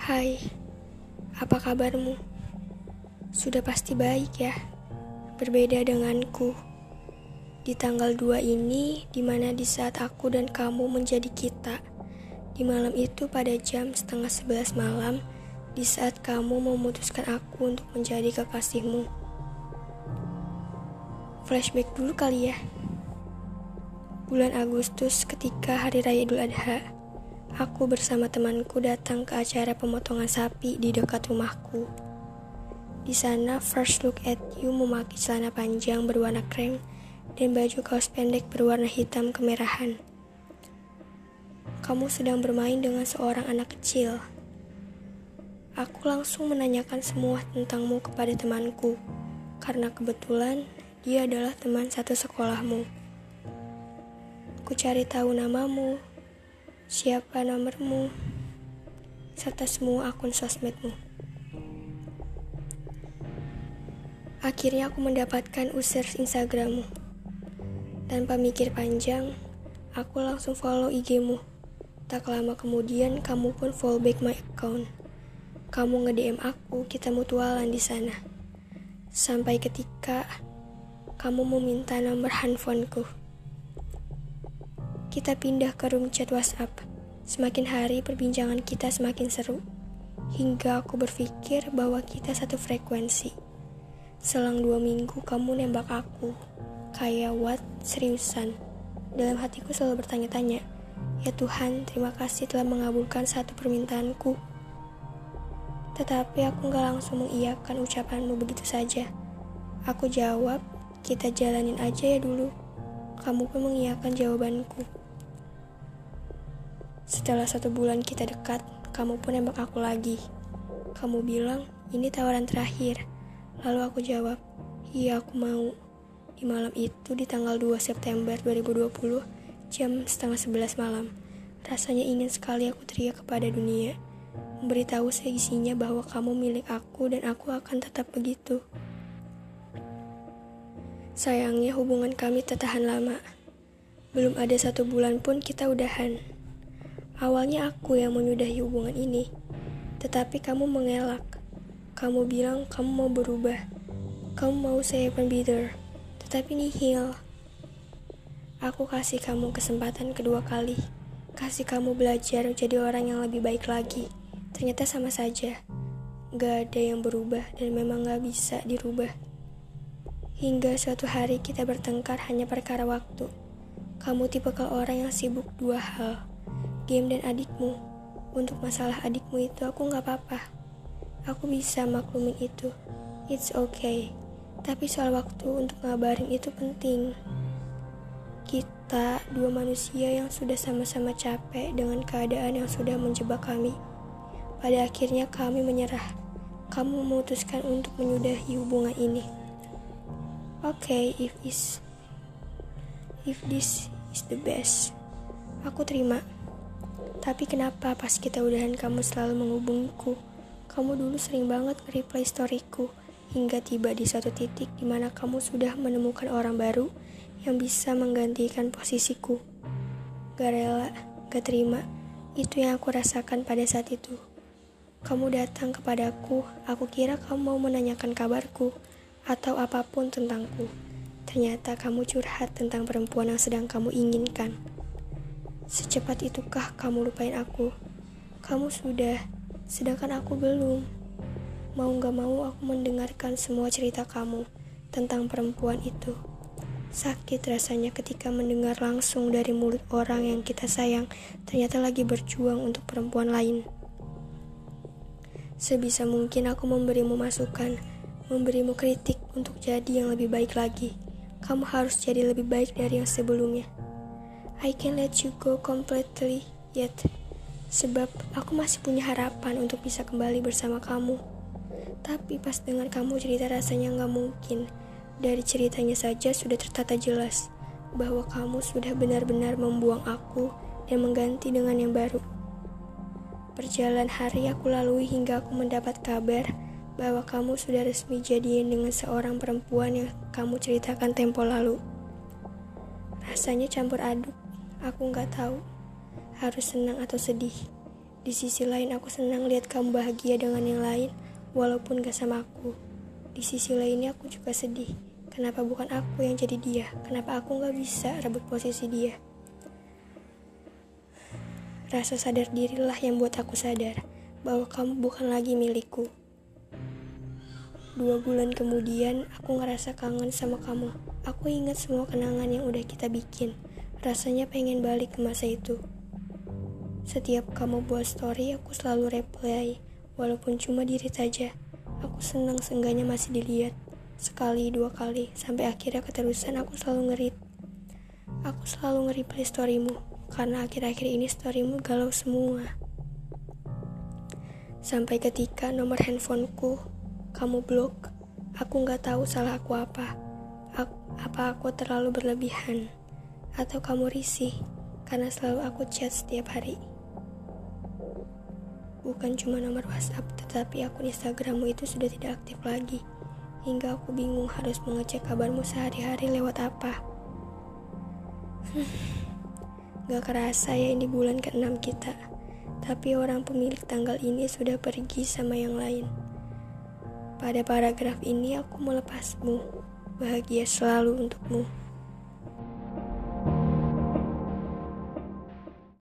Hai, apa kabarmu? Sudah pasti baik ya. Berbeda denganku. Di tanggal 2 ini, di mana di saat aku dan kamu menjadi kita. Di malam itu pada jam setengah sebelas malam, di saat kamu memutuskan aku untuk menjadi kekasihmu. Flashback dulu kali ya. Bulan Agustus ketika Hari Raya Idul Adha, aku bersama temanku datang ke acara pemotongan sapi di dekat rumahku. Di sana, First Look at You memakai celana panjang berwarna krem dan baju kaos pendek berwarna hitam kemerahan. Kamu sedang bermain dengan seorang anak kecil. Aku langsung menanyakan semua tentangmu kepada temanku, karena kebetulan dia adalah teman satu sekolahmu. Ku cari tahu namamu, siapa nomormu, serta semua akun sosmedmu. Akhirnya aku mendapatkan user Instagrammu. Tanpa mikir panjang, aku langsung follow IG-mu. Tak lama kemudian kamu pun follow back my account. Kamu nge-DM aku, kita mutualan di sana. Sampai ketika kamu meminta nomor handphoneku. Kita pindah ke room chat WhatsApp. Semakin hari perbincangan kita semakin seru. Hingga aku berpikir bahwa kita satu frekuensi. Selang dua minggu kamu nembak aku. Kayak what? Seriusan? Dalam hatiku selalu bertanya-tanya. Ya Tuhan, terima kasih telah mengabulkan satu permintaanku. Tetapi aku gak langsung mengiyakan ucapanmu begitu saja. Aku jawab, kita jalanin aja ya dulu. Kamu pun mengiyakan jawabanku. Setelah satu bulan kita dekat, kamu pun nembak aku lagi. Kamu bilang, ini tawaran terakhir. Lalu aku jawab, iya aku mau. Di malam itu di tanggal 2 September 2020, jam setengah sebelas malam. Rasanya ingin sekali aku teriak kepada dunia. Memberitahu seisinya bahwa kamu milik aku dan aku akan tetap begitu. Sayangnya hubungan kami tertahan lama. Belum ada satu bulan pun kita udahan. Awalnya aku yang menyudahi hubungan ini, tetapi kamu mengelak. Kamu bilang kamu mau berubah. Kamu mau saya bitter, tetapi nihil. Aku kasih kamu kesempatan kedua kali. Kasih kamu belajar jadi orang yang lebih baik lagi. Ternyata sama saja. Gak ada yang berubah dan memang gak bisa dirubah. Hingga suatu hari kita bertengkar hanya perkara waktu. Kamu tipe orang yang sibuk dua hal game dan adikmu. Untuk masalah adikmu itu aku gak apa-apa. Aku bisa maklumin itu. It's okay. Tapi soal waktu untuk ngabarin itu penting. Kita dua manusia yang sudah sama-sama capek dengan keadaan yang sudah menjebak kami. Pada akhirnya kami menyerah. Kamu memutuskan untuk menyudahi hubungan ini. Oke, okay, if is if this is the best, aku terima. Tapi kenapa pas kita udahan kamu selalu menghubungiku? Kamu dulu sering banget nge-reply storyku, hingga tiba di satu titik di mana kamu sudah menemukan orang baru yang bisa menggantikan posisiku. Gak rela, gak terima, itu yang aku rasakan pada saat itu. Kamu datang kepadaku, aku kira kamu mau menanyakan kabarku, atau apa pun tentangku. Ternyata kamu curhat tentang perempuan yang sedang kamu inginkan. Secepat itukah kamu lupain aku? Kamu sudah, sedangkan aku belum. Mau gak mau aku mendengarkan semua cerita kamu tentang perempuan itu. Sakit rasanya ketika mendengar langsung dari mulut orang yang kita sayang ternyata lagi berjuang untuk perempuan lain. Sebisa mungkin aku memberimu masukan, memberimu kritik untuk jadi yang lebih baik lagi. Kamu harus jadi lebih baik dari yang sebelumnya. I can let you go completely yet. Sebab aku masih punya harapan untuk bisa kembali bersama kamu. Tapi pas dengar kamu cerita rasanya nggak mungkin. Dari ceritanya saja sudah tertata jelas bahwa kamu sudah benar-benar membuang aku dan mengganti dengan yang baru. Perjalanan hari aku lalui hingga aku mendapat kabar bahwa kamu sudah resmi jadian dengan seorang perempuan yang kamu ceritakan tempo lalu. Rasanya campur aduk Aku nggak tahu harus senang atau sedih. Di sisi lain aku senang lihat kamu bahagia dengan yang lain, walaupun gak sama aku. Di sisi lainnya aku juga sedih. Kenapa bukan aku yang jadi dia? Kenapa aku gak bisa rebut posisi dia? Rasa sadar dirilah yang buat aku sadar bahwa kamu bukan lagi milikku. Dua bulan kemudian, aku ngerasa kangen sama kamu. Aku ingat semua kenangan yang udah kita bikin. Rasanya pengen balik ke masa itu. Setiap kamu buat story, aku selalu reply, walaupun cuma diri saja. Aku senang seenggaknya masih dilihat. Sekali, dua kali, sampai akhirnya keterusan aku selalu ngerit. Aku selalu nge-reply storymu, karena akhir-akhir ini storymu galau semua. Sampai ketika nomor handphoneku kamu blok, aku nggak tahu salah aku apa. apa aku terlalu berlebihan, atau kamu risih karena selalu aku chat setiap hari. Bukan cuma nomor WhatsApp, tetapi akun Instagrammu itu sudah tidak aktif lagi. Hingga aku bingung harus mengecek kabarmu sehari-hari lewat apa. Gak kerasa ya ini bulan ke-6 kita. Tapi orang pemilik tanggal ini sudah pergi sama yang lain. Pada paragraf ini aku melepasmu. Bahagia selalu untukmu.